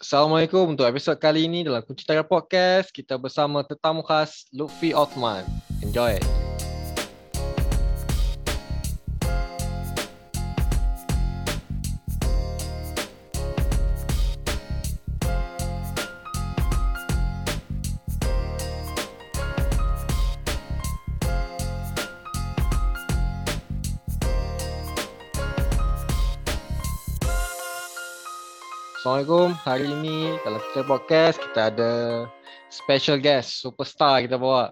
Assalamualaikum untuk episod kali ini dalam Kunci Tayar Podcast kita bersama tetamu khas Lutfi Othman. Enjoy. Assalamualaikum. Hari ini dalam kita podcast kita ada special guest, superstar kita bawa.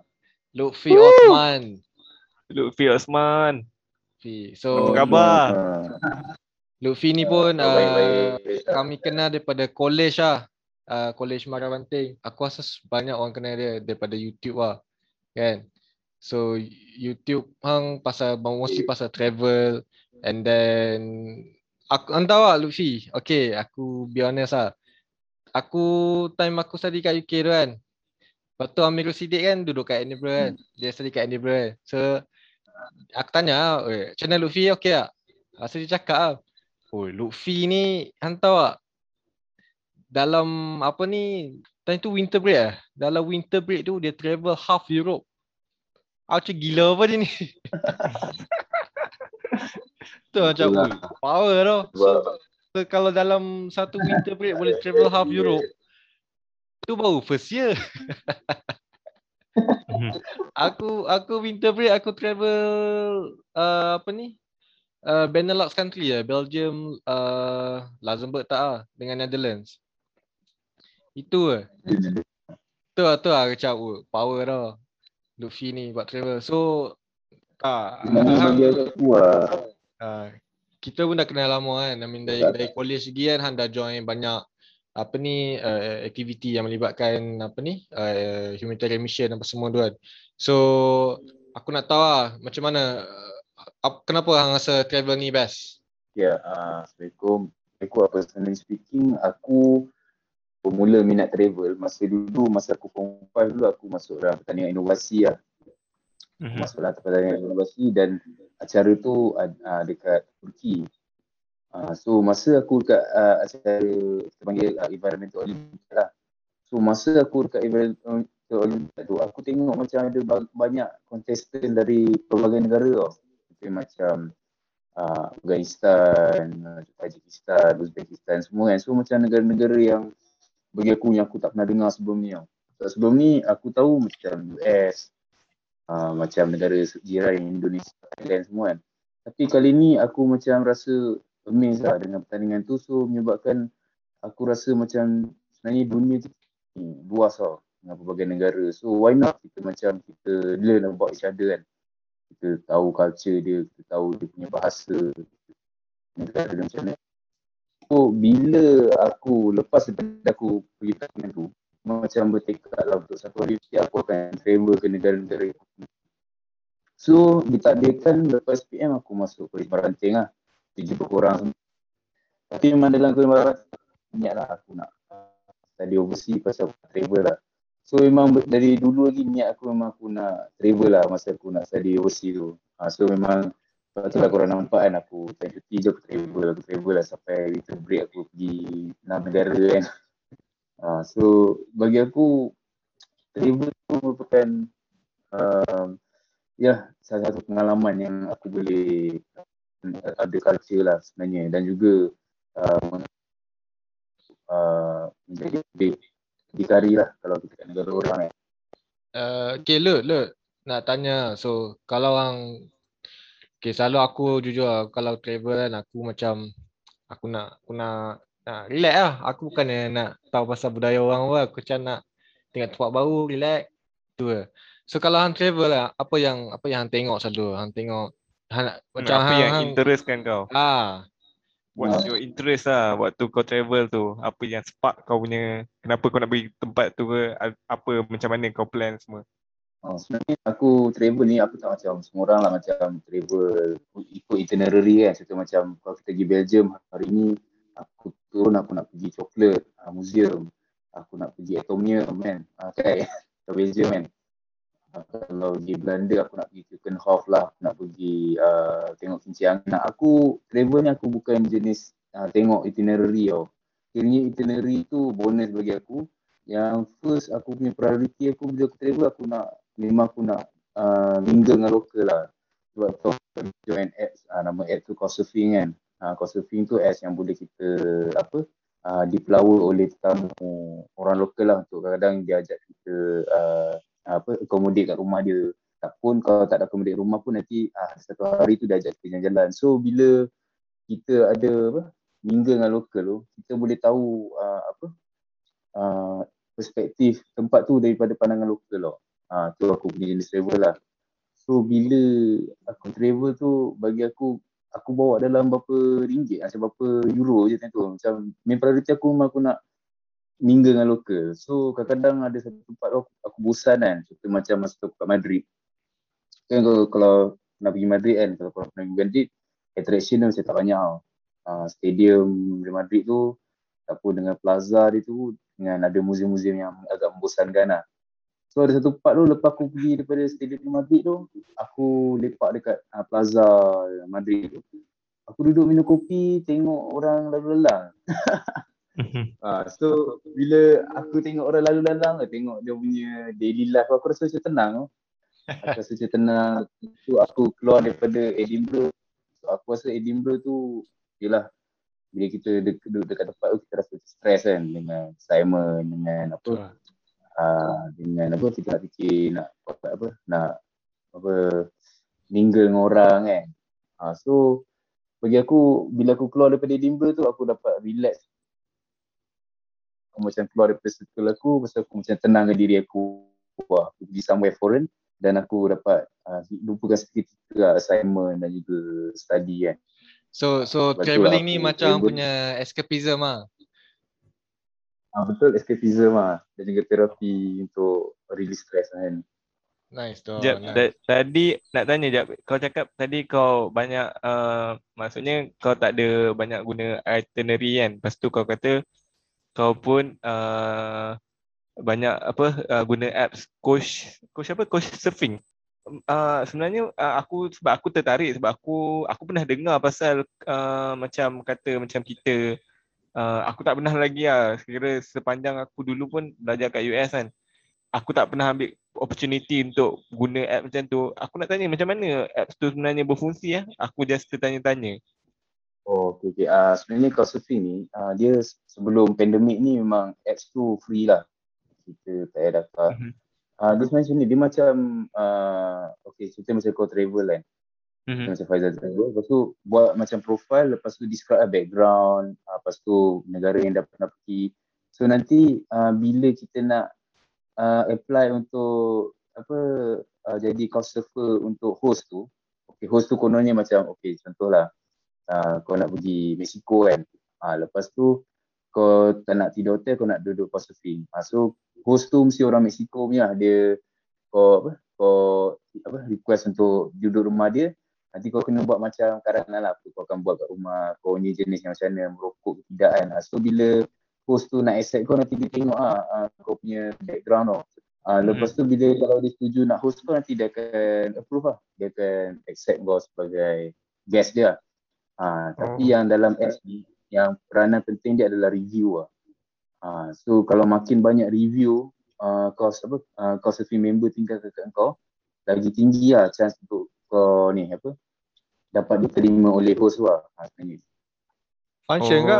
Lutfi Woo! Othman. Lutfi Osman. Lutfi. Apa So khabar? Lutfi ni pun Ah, baik, uh, baik. kami kenal daripada college lah. Uh, college Marabanting. Aku rasa banyak orang kenal dia daripada YouTube lah. Kan? So YouTube hang pasal mostly pasal travel and then aku entah lah Lutfi. Okay, aku be honest lah. Aku time aku study kat UK tu kan. Lepas tu Amirul Siddiq kan duduk kat Edinburgh kan. Dia study kat Edinburgh kan. So aku tanya, "Oi, macam mana Lutfi okay tak?" Lepas dia cakap lah, "Oi, Lutfi ni hang tahu tak? Dalam apa ni, time tu winter break lah. Dalam winter break tu dia travel half Europe. Aku macam gila apa dia ni? tu macam Itulah. oi, power tau. So, kalau dalam satu winter break boleh travel half Europe, tu baru first year. aku aku winter break aku travel uh, apa ni? Uh, Benelux country ya, Belgium, uh, Luxembourg tak ah dengan Netherlands. Itu lah. Tu lah tu lah macam oh, power tau. Luffy ni buat travel. So ah, bagi Ah, kita pun dah kenal lama kan. I mean dari dari college lagi kan Han dah join banyak apa ni uh, aktiviti yang melibatkan apa ni uh, humanitarian mission apa semua tu kan. So aku nak tahu lah macam mana uh, kenapa hang rasa travel ni best? Ya, uh, Assalamualaikum. Aku apa personally speaking, aku bermula minat travel masa dulu masa aku form 5 dulu aku masuk dalam pertandingan inovasi lah. Mhm. Masuk dalam pertandingan inovasi dan acara tu uh, dekat Turki. Uh, so masa aku dekat uh, acara kita panggil uh, environmental olympic lah. So masa aku dekat environmental olympic tu aku tengok macam ada ba- banyak kontestan dari pelbagai negara tau. Seperti macam uh, Afghanistan, Tajikistan, Uzbekistan semua kan. So macam negara-negara yang bagi aku yang aku tak pernah dengar sebelum ni tau. Sebelum ni aku tahu macam US, uh, macam negara jiran Indonesia, Thailand semua kan. Tapi kali ni aku macam rasa amazed lah dengan pertandingan tu. So menyebabkan aku rasa macam sebenarnya dunia tu luas tau dengan pelbagai negara. So why not kita macam kita learn about each other kan. Kita tahu culture dia, kita tahu dia punya bahasa, negara dia macam mana. So bila aku lepas daripada aku pergi pertandingan tu, macam bertekad lah untuk satu hari mesti aku akan travel ke negara-negara So ditakdirkan lepas PM aku masuk Polis Baranting lah. Dia jumpa korang semua. Tapi memang dalam Polis Baranting niat lah aku nak study overseas pasal aku travel lah. So memang dari dulu lagi niat aku memang aku nak travel lah masa aku nak study overseas tu. Uh, so memang lepas tu lah korang nampak kan aku time cuti je aku travel aku travel lah sampai winter break aku pergi 6 negara kan. Uh, so bagi aku travel tu merupakan um, ya salah satu pengalaman yang aku boleh uh, ada culture lah sebenarnya dan juga uh, uh, menjadi dikari lah kalau kita kat negara orang kan. Uh, okay Lut, Lut nak tanya so kalau orang okay selalu aku jujur lah, kalau travel kan aku macam aku nak aku nak nak relax lah aku bukan nak tahu pasal budaya orang apa aku macam nak tengok tempat baru relax tu lah. So kalau hang travel lah apa yang apa yang hang tengok selalu hang tengok hang nak- macam apa hang, yang hang interestkan kau? ah What's your interest lah waktu kau travel tu? Apa yang spark kau punya, kenapa kau nak pergi tempat tu ke? Apa, macam mana kau plan semua? Oh, sebenarnya aku travel ni aku tak macam semua orang lah macam travel ikut itinerary kan. Contoh macam kalau kita pergi Belgium hari ni aku turun aku nak pergi coklat uh, museum. Aku nak pergi atomium kan. Ke Belgium kan. Kalau pergi Belanda aku nak pergi Keukenhof lah. Aku nak pergi uh, tengok kincir anak. Aku travel ni aku bukan jenis uh, tengok itinerary tau. kiranya itinerary tu bonus bagi aku. Yang first aku punya priority aku bila aku travel aku nak memang aku nak uh, mingle dengan lokal lah. Sebab tu join apps uh, nama app tu Couchsurfing kan. Uh, Couchsurfing tu apps yang boleh kita apa uh, dipelawa oleh tetamu orang lokal lah untuk kadang-kadang dia ajak kita uh, apa accommodate kat rumah dia. Tak pun kalau tak ada accommodate rumah pun nanti uh, satu hari tu dia ajak kita jalan-jalan. So bila kita ada apa mingle dengan lokal tu, kita boleh tahu uh, apa uh, perspektif tempat tu daripada pandangan lokal lah. Ha, tu aku punya jenis travel lah. So bila aku travel tu bagi aku aku bawa dalam berapa ringgit macam berapa euro je time tu. Macam main priority aku memang aku nak mingle dengan lokal. So kadang-kadang ada satu tempat aku, aku bosan kan. Contoh macam masa tu kat Madrid. Kan kalau, kalau nak pergi Madrid kan, kalau kau nak pergi Madrid, attraction dia macam tak banyak tau. Uh, stadium di Madrid tu ataupun dengan plaza dia tu dengan ada muzium-muzium yang agak membosankan lah. So ada satu part tu lepas aku pergi daripada Stadium Madrid tu, aku lepak dekat uh, Plaza Madrid tu. Aku duduk minum kopi, tengok orang lalu lalang. uh, so bila aku tengok orang lalu lalang, tengok dia punya daily life aku rasa macam tenang. Aku rasa macam tenang. So aku keluar daripada Edinburgh. So aku rasa Edinburgh tu, yelah bila kita duduk dekat tempat tu kita rasa stres kan dengan Simon dengan apa uh, dengan apa kita nak fikir nak apa nak apa mingle dengan orang kan uh, so bagi aku bila aku keluar daripada Edinburgh tu aku dapat relax aku macam keluar daripada circle aku pasal aku macam tenang dengan diri aku Wah, aku pergi somewhere foreign dan aku dapat uh, lupakan sedikit assignment dan juga study kan So so betul travelling ni macam travel. punya escapism ah. Ah betul escapism ah dan juga terapi untuk release stress kan. Nice tu. Jap, nice. tadi nak tanya jap. Kau cakap tadi kau banyak uh, maksudnya kau tak ada banyak guna itinerary kan. Lepas tu kau kata kau pun uh, banyak apa uh, guna apps coach coach apa coach surfing uh, sebenarnya uh, aku sebab aku tertarik sebab aku aku pernah dengar pasal uh, macam kata macam kita uh, aku tak pernah lagi lah kira sepanjang aku dulu pun belajar kat US kan aku tak pernah ambil opportunity untuk guna app macam tu aku nak tanya macam mana apps tu sebenarnya berfungsi ya aku just tertanya-tanya Oh, okay, okay. Uh, sebenarnya Couchsurfing ni, uh, dia sebelum pandemik ni memang apps tu free lah. Kita tak payah daftar. Mm-hmm. Uh, dia sebenarnya ni, dia macam uh, okay, cerita macam kau travel kan. Mm-hmm. Macam Faizal travel. Lepas tu buat macam profile, lepas tu describe lah background, uh, lepas tu negara yang dah pernah pergi. So nanti uh, bila kita nak uh, apply untuk apa uh, jadi cost surfer untuk host tu, okay, host tu kononnya macam okay, contohlah uh, kau nak pergi Mexico kan. Uh, lepas tu kau tak nak tidur hotel, kau nak duduk cost surfing. Uh, so host tu mesti orang Mexico punya dia kau apa kau apa request untuk duduk rumah dia nanti kau kena buat macam karangan lah. Kau akan buat kat rumah kau ni jenis yang macam mana merokok ke tidak kan. So bila host tu nak accept kau nanti dia tengok ah, ah kau punya background tau ah, lepas tu bila kalau dia setuju nak host kau nanti dia akan approve lah. Dia akan accept kau sebagai guest dia ah, tapi oh. yang dalam apps ni yang peranan penting dia adalah review lah. Uh, so kalau makin banyak review uh, cost apa uh, cost of member tinggal kat kau lagi tinggi lah chance untuk kau ni apa dapat diterima oleh host lah ha, sebenarnya. Function oh, ke?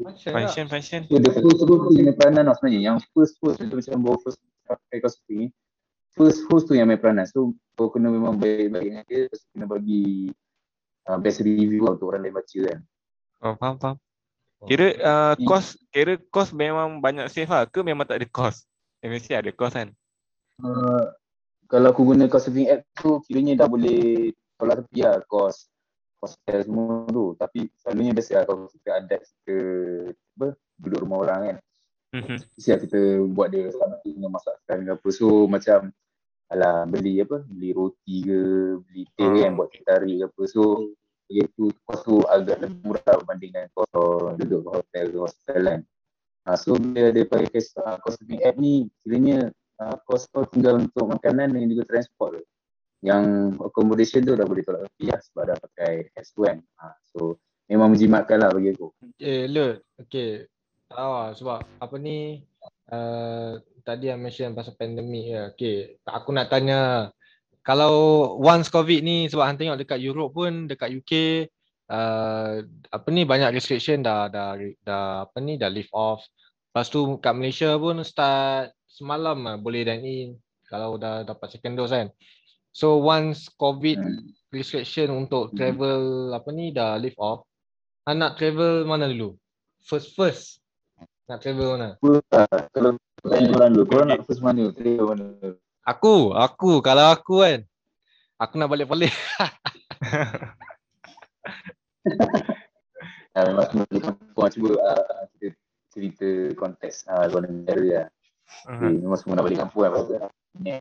Function, function, function. So, the first tu tu yang peranan lah sebenarnya. Yang first host tu macam bawa first pakai kau ni. First host tu yang main peranan. So kau kena memang baik-baik dengan dia. Terus kena bagi uh, best review lah untuk orang lain baca kan. Oh, faham, faham. Kira uh, cost kira cost memang banyak save lah ke memang tak ada cost? Mesti ada cost kan? Uh, kalau aku guna cost saving app tu kiranya dah boleh tolak tepi lah cost cost semua tu tapi selalunya biasa lah kalau kita ada kita apa, duduk rumah orang kan mm-hmm. Mesti kita buat dia something dengan masakan ke apa so macam alah beli apa beli roti ke beli teh uh. kan buat tarik ke apa so iaitu kos tu agak lebih murah berbanding dengan kos duduk hotel ke hostel kan. Ha, so bila dia pakai kes, uh, kos living app ni, kiranya uh, kos kau tinggal untuk makanan dan juga transport. Yang accommodation tu dah boleh tolak lebih lah sebab dah pakai S2 kan. Ha, so memang menjimatkan lah bagi aku. Eh, Lut. Okay. Tahu sebab apa ni uh, tadi yang mention pasal pandemik ya. Okay, aku nak tanya kalau once COVID ni sebab hang tengok dekat Europe pun dekat UK uh, apa ni banyak restriction dah dah dah apa ni dah lift off. Lepas tu kat Malaysia pun start semalam lah boleh dine in kalau dah dapat second dose kan. So once COVID restriction untuk travel apa ni dah lift off, hang nak travel mana dulu? First first nak travel mana? Kalau korang dulu, korang nak first mana? Travel mana? Aku, aku kalau aku kan aku nak balik-balik. Uh, memang semua kampung cuba uh, kita cerita konteks uh, luar negara lah. Uh-huh. Memang semua nak balik kampung kan. pasal ni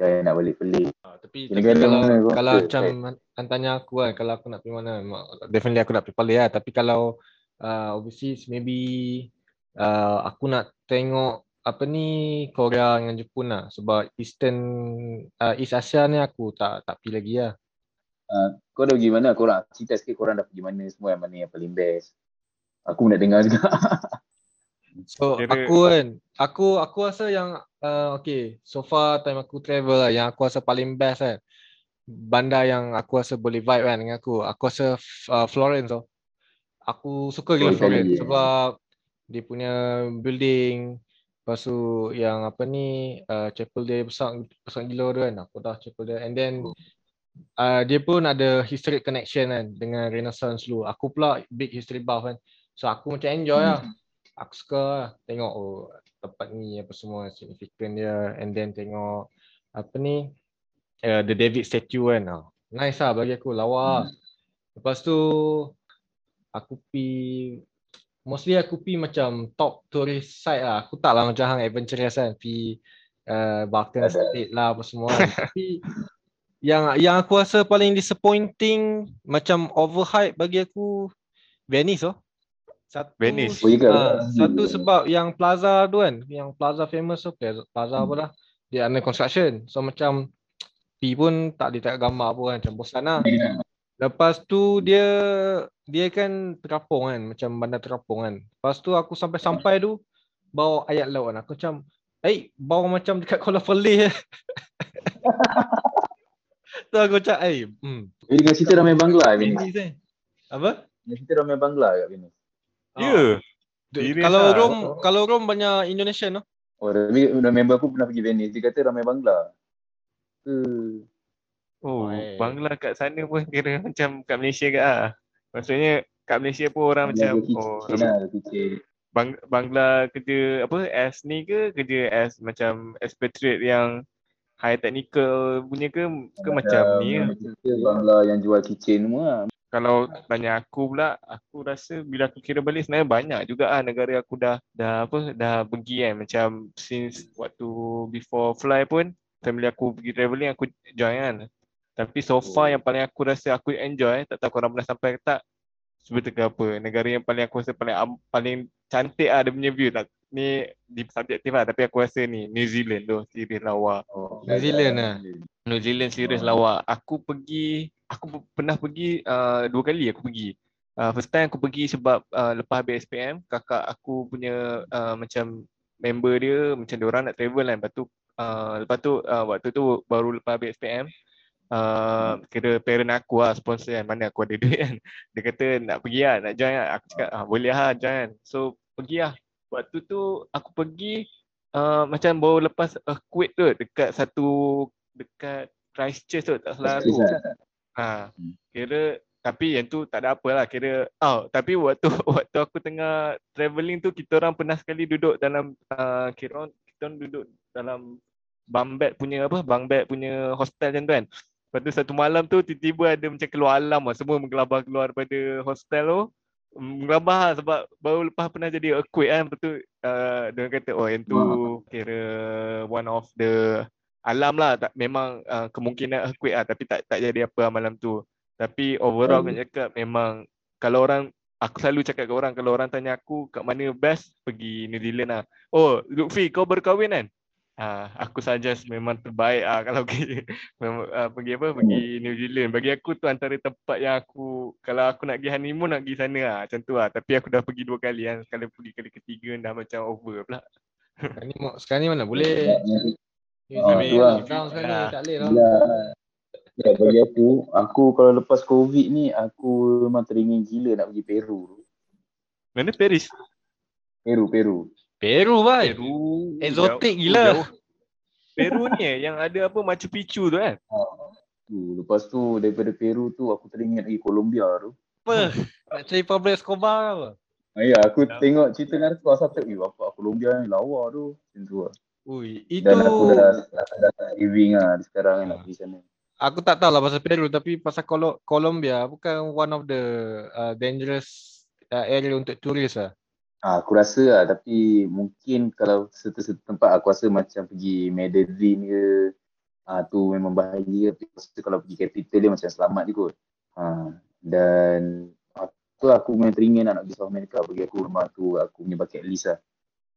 Kan nak balik pelik. Ah, tapi, Kena tapi kena kalau mana kalau rasa, macam kan tanya aku kan kalau aku nak pergi mana definitely aku nak pergi Perlis lah tapi kalau uh, overseas maybe uh, aku nak tengok apa ni Korea dengan Jepun lah sebab Eastern uh, East Asia ni aku tak tak pergi lagi lah. Uh, kau dah pergi mana? Korang cerita sikit korang dah pergi mana semua yang mana yang paling best. Aku nak dengar juga. So Kira- aku kan aku aku rasa yang uh, okay so far time aku travel lah yang aku rasa paling best kan bandar yang aku rasa boleh vibe kan dengan aku. Aku rasa uh, Florence tau. Aku suka gila Oh, Florence sebab dia punya building lepas tu yang apa ni uh, chapel dia besar besar gila tu kan. Aku dah chapel dia. And then Oh. uh, dia pun ada historic connection kan dengan Renaissance dulu. Aku pula big history buff kan. So aku macam enjoy lah aku suka lah tengok oh tempat ni apa semua significant dia. And then tengok apa ni uh, the David statue kan. Oh, nice lah bagi aku lawa. Lah. lepas tu aku pi mostly aku pi macam top tourist site lah. Aku tak lah macam hang adventurous kan pi uh, Barton Ada. State lah apa semua. Tapi yang yang aku rasa paling disappointing macam overhype bagi aku Venice oh satu Venice. Ah, satu sebab yang plaza tu kan, yang plaza famous tu, plaza, plaza apa dah, dia under construction. So macam pi pun tak ada tak gambar pun kan, macam bosan lah. Lepas tu dia dia kan terapung kan, macam bandar terapung kan. Lepas tu aku sampai-sampai tu bau ayat laut kan. Aku macam, eh bau macam dekat Kuala Perlis. tu aku macam, eh, hmm. Dengan cerita ramai Bangla Venice. Venice. Apa? Dengan cerita ramai Bangla kat Venice. Ya. Yeah. D- Serious Kalau lah. Rom, kalau Rom banyak Indonesian tu. Oh, tapi member aku pernah pergi Venice. Dia kata ramai Bangla. Hmm. Oh, Why? Bangla kat sana pun kira macam kat Malaysia ke ah. Maksudnya kat Malaysia pun orang macam oh Kicin lah. Bang, Bangla kerja apa as ni ke kerja as macam expatriate yang high technical punya ke ke macam ni ke? Cerita Bangla yang jual kicin semua lah. Kalau tanya aku pula, aku rasa bila aku kira balik sebenarnya banyak juga ah negara aku dah dah apa dah pergi kan macam since waktu before fly pun family aku pergi travelling aku join kan. Tapi so far yang paling aku rasa aku enjoy, tak tahu korang pernah sampai ke tak sebut ke apa. Negara yang paling aku rasa paling paling cantik ah dia punya view tak ni di subjektif lah tapi aku rasa ni New Zealand tu serius lawa. Oh, New Zealand lah. New Zealand serius Oh. lawa. Aku pergi, aku pe- pernah pergi uh, dua kali aku pergi. Uh, first time aku pergi sebab uh, lepas habis SPM, kakak aku punya uh, macam member dia, macam dia orang nak travel kan. Lepas tu, uh, lepas tu uh, waktu tu baru lepas habis SPM, uh, kira parent aku lah sponsor kan, mana aku ada duit kan. Dia kata nak pergi lah, nak join lah. Aku cakap, ah, boleh lah join kan. So pergi lah. Waktu tu aku pergi, uh, macam baru lepas earthquake tu dekat satu dekat Christchurch tu tak salah aku. Ha, Hmm. kira tapi yang tu tak ada apa lah kira oh tapi waktu waktu aku tengah travelling tu kita orang pernah sekali duduk dalam uh, kira orang kita orang duduk dalam bunk bed punya apa bunk bed punya hostel macam tu kan. Lepas tu satu malam tu tiba-tiba ada macam keluar alam lah. Semua menggelabah keluar daripada hostel tu. Menggelabah lah sebab baru lepas pernah jadi earthquake kan. Lepas tu uh, dia kata oh yang tu kira one of the alam lah tak memang uh, kemungkinan earthquake lah tapi tak tak jadi apa lah malam tu. Tapi overall aku nak cakap memang kalau orang aku selalu cakap ke orang kalau orang tanya aku kat mana best pergi New Zealand lah. Oh, Lutfi kau baru kahwin kan? Ah, aku suggest memang terbaik ah kalau pergi memang, ah, pergi apa pergi New Zealand. Bagi aku tu antara tempat yang aku kalau aku nak pergi honeymoon nak pergi sana ah macam tu ah. Tapi aku dah pergi dua kali kan. Sekali pergi kali ketiga dah macam over pula. Sekarang ni, sekarang ni mana boleh. Ah, tu lah. Ah. tak boleh lah. Ya. Ya, bagi aku, aku kalau lepas COVID ni, aku memang teringin gila nak pergi Peru. Mana Paris? Peru, Peru. Peru bhai. Peru. Exotic jauh- gila. jauh. Peru ni eh, yang ada apa Machu Picchu tu kan? Tu, lepas tu daripada Peru tu aku teringat pergi Colombia tu. Apa? Nak cari Pablo Escobar ke apa? Ah, ya, aku tengok cerita narko asal tu, eh apa Colombia ni lawa tu. Macam tu lah. Ui, itu Dan aku dah dah, dah, living lah sekarang nak pergi sana. aku tak tahu lah pasal Peru tapi pasal Colo- Colombia bukan one of the uh, dangerous uh, area untuk turis lah. Ah, aku rasa lah tapi mungkin kalau serta-serta tempat aku rasa macam pergi Medellin ke ah, tu memang bahaya tapi aku rasa kalau pergi capital dia macam selamat je kot. Ah, dan tu lah aku memang teringin nak pergi South America bagi aku rumah tu aku punya bucket list lah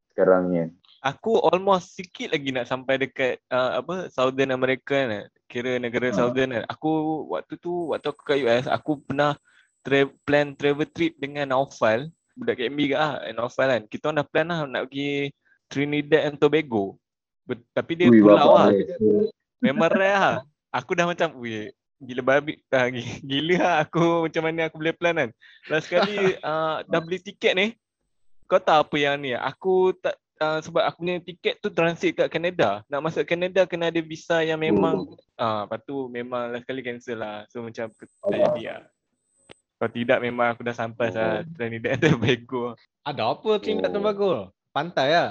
sekarang ni kan. Aku almost sikit lagi nak sampai dekat uh, apa Southern America kan. Kira negara Ha. Southern kan. Aku waktu tu waktu aku kat US aku pernah tra- plan travel trip dengan Naufal budak KMB ke ah Naufal kan. Kita orang dah plan lah nak pergi Trinidad and Tobago. But, tapi dia Ui, pulau lah. Memang rare lah. Aku dah macam, weh, gila babi. Ah, gi- gila lah aku macam mana aku boleh plan kan. Last sekali uh, dah beli tiket ni. Kau tahu apa yang ni? Aku tak uh, sebab aku punya tiket tu transit kat Canada. Nak masuk Canada kena ada visa yang memang ah uh, lepas tu memang last sekali cancel lah. So macam tak jadi lah. Kalau tidak memang aku dah sampai lah Trinidad and Tobago. Ada apa Trinidad Oh. Tobago? Pantai lah.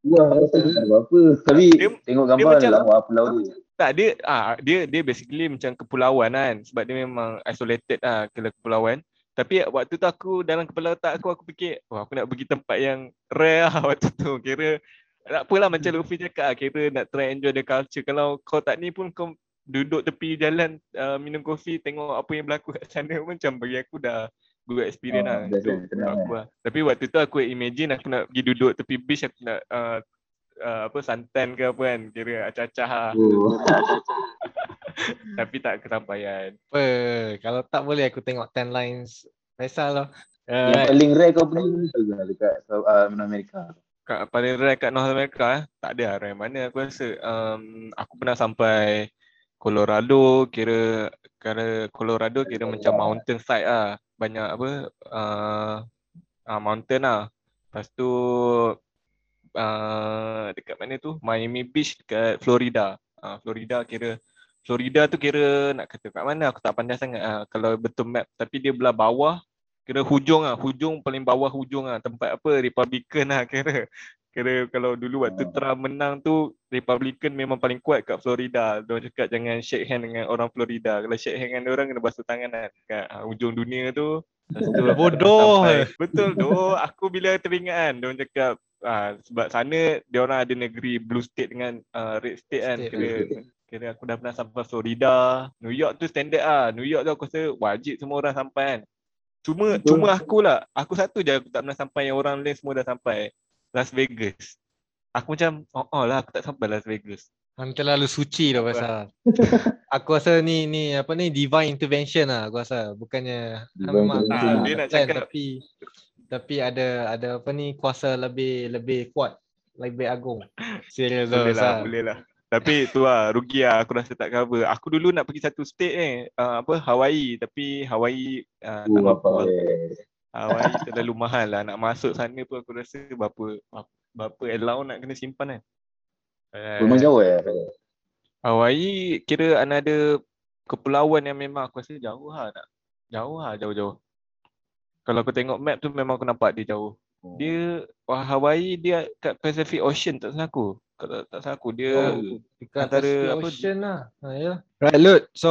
Rasa tak ada apa-apa. Tapi Dia- tengok gambar macam- dia lawa pulau tu. Tak dia ah dia dia basically macam kepulauan kan sebab dia memang isolated lah kalau kepulauan. Tapi waktu tu aku dalam kepala otak aku aku fikir wah aku nak pergi tempat yang rare lah waktu tu. Kira tak apalah macam Luffy cakap lah, kira nak try enjoy the culture. Kalau kau tak ni pun kau duduk tepi jalan uh, minum kopi tengok apa yang berlaku kat sana pun macam bagi aku dah good experience Ah, lah. kan, tenang untuk aku lah. Tapi waktu tu aku imagine aku nak pergi duduk tepi beach aku nak uh, uh, apa santan ke apa kan kira acah-acah lah. Oh. Tapi tak kesampaian. Apa? Kalau tak boleh aku tengok 10 lines. Faisal lah. Yang Alright. paling rare kau pergi mana lah dekat uh, Amerika. Kat paling rare kat North America eh, tak ada lah rare mana aku rasa. Um, aku pernah sampai Colorado, kira kira Colorado kira macam mountain side lah. Banyak apa uh, uh, mountain lah. Lepas tu uh, dekat mana tu? Miami Beach dekat Florida. Uh, Florida kira Florida tu kira nak kata kat mana? Aku tak pandai sangat uh, kalau betul map. Tapi dia belah bawah kira hujung ah hujung paling bawah hujung ah. Tempat apa? Republican lah kira. Kira kalau dulu waktu Hmm. Trump menang tu Republican memang paling kuat kat Florida. Dia cakap jangan shake hand dengan orang Florida. Kalau shake hand dengan orang kena basuh tangan kan kat ah, hujung dunia tu. Bodoh. betul tu aku bila teringat kan dia cakap ah, sebab sana dia orang ada negeri blue state dengan ah, red state kan. State, kira kira aku dah pernah sampai Florida. New York tu standard ah. New York tu aku rasa wajib semua orang sampai kan. Cuma Betul. cuma aku lah. Aku satu je aku tak pernah sampai yang orang lain semua dah sampai. Las Vegas. Aku macam oh, oh lah aku tak sampai Las Vegas. Hang terlalu suci dah Faisal. aku rasa ni ni apa ni divine intervention lah aku rasa. Bukannya memang Ah, dia nak plan cakap- tapi tapi ada ada apa ni kuasa lebih lebih kuat, lebih agung. Serius dah boleh lah boleh lah tapi tu lah rugi lah aku rasa tak cover aku dulu nak pergi satu state ni uh, apa Hawaii tapi Hawaii uh, tak apa lah. eh. Hawaii terlalu mahal lah nak masuk sana pun aku rasa berapa berapa allowance nak kena simpan kan Eh, Memang jauh eh. Hawaii kira ada kepulauan yang memang aku rasa jauh lah nak jauh lah jauh-jauh. Kalau aku tengok map tu memang aku nampak dia jauh. Oh. Dia Hawaii dia kat Pacific Ocean tak salah aku. Kalau tak salah aku dia Oh. Antara apa- Ocean lah. Ha, ya. Right, Lut. So,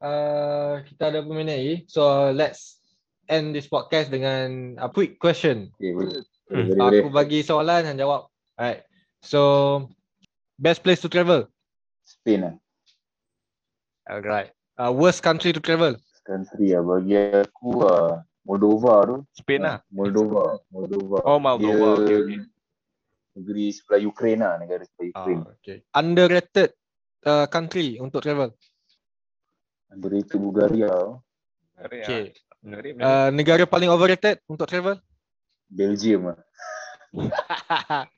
uh, kita ada berapa minit lagi. So, let's end this podcast dengan a quick question. Okay, boleh. Hmm. Boleh, boleh. Aku bagi soalan, hang jawab. Alright. So, best place to travel? Spain lah. Alright. Uh, worst country to travel? Country lah. Bagi aku lah. Moldova tu. Spain lah. Moldova. Moldova. Oh Moldova. Dia- Okey okey. Negeri sebelah Ukraine lah, negara sebelah Ah, Ukraine. okay. Underrated uh, country untuk travel. Underrated Bulgaria, Menarik Okay. ah. Menarik, menarik. Uh, negara paling overrated untuk travel? Belgium lah.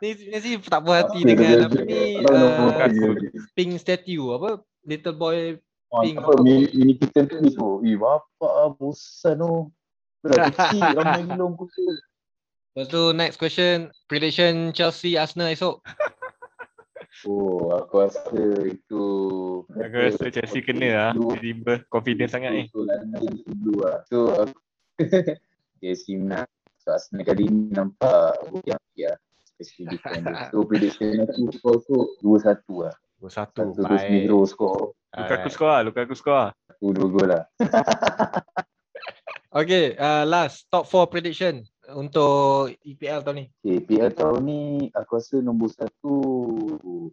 ni mesti tak puas hati Apa dengan apa ni nak uh, pink statue apa little boy Ah, Pink. apa, mini, mini kitten tu tu. Eh, bapak ah, bosan tu. Dah kecil, ramai gila kutu. Lepas tu next question prediction Chelsea Arsenal esok. Oh, aku rasa itu... Aku rasa Chelsea kena lah. Tiba-tiba confident sangat ni. Dulu lah. So, aku... Chelsea menang. So, Arsenal kali ni nampak okey okey lah. Especially defender. So, prediction aku score tu 2-1 lah. Satu Satu tu Smith score. Lukaku skor lah. Lukaku skor lah. Satu dua gol lah. Okay, uh, last top 4 prediction untuk EPL tahun ni. Okay, PL tahun ni aku rasa nombor satu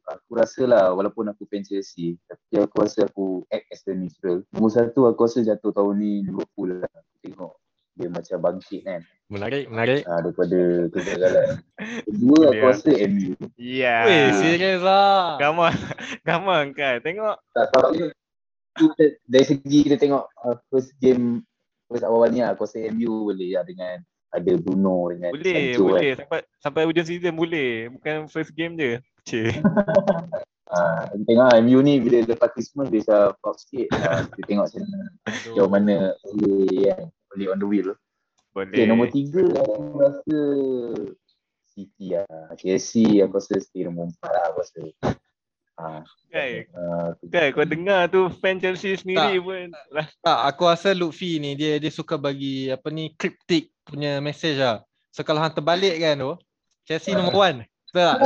aku rasa lah walaupun aku fan Chelsea tapi aku rasa aku act as a neutral. Nombor satu aku rasa jatuh tahun ni Liverpool lah. Aku tengok dia macam bangkit kan Menarik, menarik. ha, daripada kegagalan. Kedua aku Dia- rasa MU. Ya. Weh, serius lah. Come on. Come on kan. Tengok. Tak tahu kita, dari segi kita tengok uh, first game first awal ni lah, aku rasa MU boleh lah dengan ada Bruno dengan Boleh. Sancho Boleh. Sampai sampai hujung season boleh. Bukan first game je. Cik. Ah, kita tengok lah, MU ni bila lepas Christmas dia dah flop sikit. Ah, kita tengok macam mana sejauh mana boleh kan, boleh on the wheel. Boleh. Okay, nombor tiga aku rasa City lah. Chelsea aku rasa stay nombor empat lah aku rasa. Ah, Kan. ah, Kan kau dengar tu fan Chelsea sendiri Tak. pun. Lah. Tak, aku rasa Lutfi ni dia dia suka bagi apa ni cryptic punya message lah. So kalau hang terbalik kan tu, Chelsea number one. Betul tak?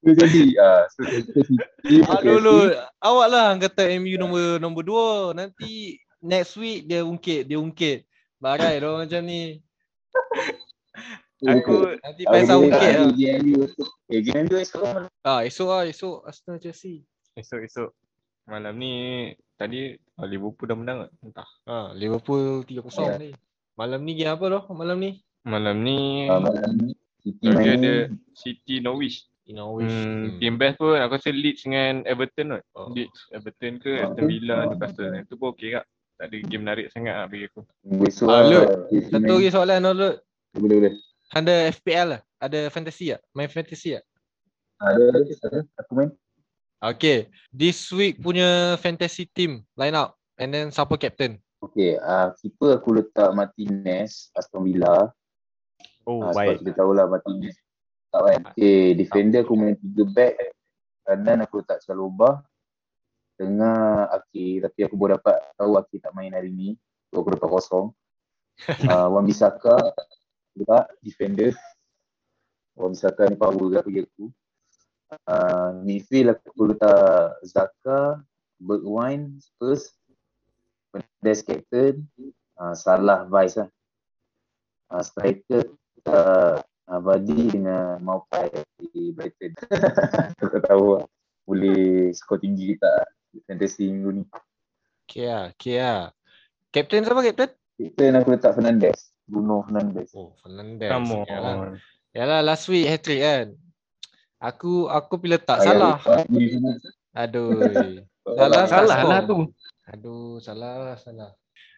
Itu jadi. Ah, Chelsea, Ah, dulu awak lah hang kata MU nombor nombor dua. Nanti next week dia ungkit, dia ungkit. Barai dia macam ni. Aku Nanti ungkit lah. MU esok. Eh, game MU esok lah. Ah, esok lah, esok Arsenal Chelsea. esok-esok malam ni tadi oh, Liverpool dah menang tak? Entah. Ha, Liverpool 3-0 Ya. ni. Malam ni game apa doh? Malam ni? Malam ni Ah, malam ni City dia main ada ni. City Norwich. In Norwich. Hmm, game best pun aku rasa Leeds dengan Everton kot. Oh. Leeds, Everton ke Oh. Aston Villa, Newcastle. Itu pun okey kak. Tak ada game menarik sangat lah bagi aku. Besok Ah, lah. Lut. Chelsea Satu lagi soalan Lut. Boleh boleh. Ada FPL lah? Ada fantasy tak? Main fantasy tak? Ada ada ada. Aku main. Okay. This week punya fantasy team line up. And then siapa captain? Okay, uh, keeper aku letak Martinez, Aston Villa. Oh, sebab baik. kita tahulah Martinez. Tak kan? Okay, defender aku main tiga back. Kanan aku letak Chalobah. Tengah Aki, tapi aku baru dapat tahu Aki tak main hari ni. So aku letak kosong. Uh, Wan Bisaka letak defender. Wan Bisaka ni power ke bagi aku. Uh, midfield aku letak Zaka, Bergwijn, Spurs. Mendes captain. Uh, Salah vice lah. Uh, striker uh, Abadi dengan Maupai di Brighton. Aku tak tahu lah. Boleh skor tinggi ke tak fantasy minggu ni. Okay lah. Okay lah. Captain siapa captain? Captain aku letak Fernandes. Bruno Fernandes. Oh, Fernandes. Come Yalah. on. Yalah last week hat-trick kan. Aku aku pilih tak Ayah salah. letak. Aduh. Salah. Salah lah tu. Aduh, salah lah, salah.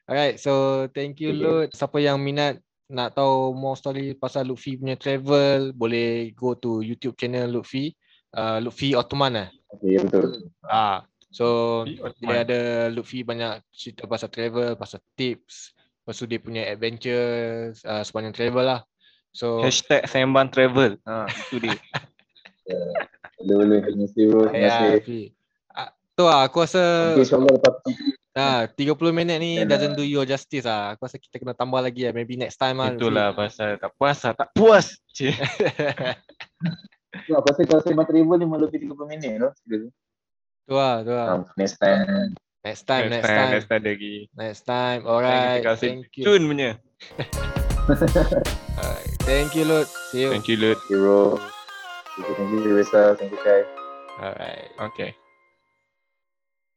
Alright, so thank you Lut. Siapa yang minat nak tahu more story pasal Lutfi punya travel, boleh go to YouTube channel Lutfi. Uh, Lutfi Ottoman lah. Okay, betul. Ah, so dia ada Lutfi banyak cerita pasal travel, pasal tips, lepas tu dia punya adventures uh, sepanjang travel lah. So Hashtag Sembang Travel. Ha, itu dia. Boleh, boleh. Terima kasih bro. Terima ya, kasih. Ah, tu lah, aku rasa Okay, insyaAllah lepas tu. ah, 30 minit ni Yalah. doesn't do you justice lah. Aku rasa kita kena tambah lagi lah. Maybe next time lah. Itulah pasal tak puas lah. Tak puas. Cik. Tu, Aku rasa kalau sembang travel ni lebih 30 minit tu. Tu lah, tu lah. Next time. Next time, next time. time. Next time lagi. Next time. Alright. Thank you. Thank you. Cun punya. Alright. Thank you, Lut. See you. Thank you, Lut. Okay bro. You, thank you Reza. Thank you Kai. Alright. Okay.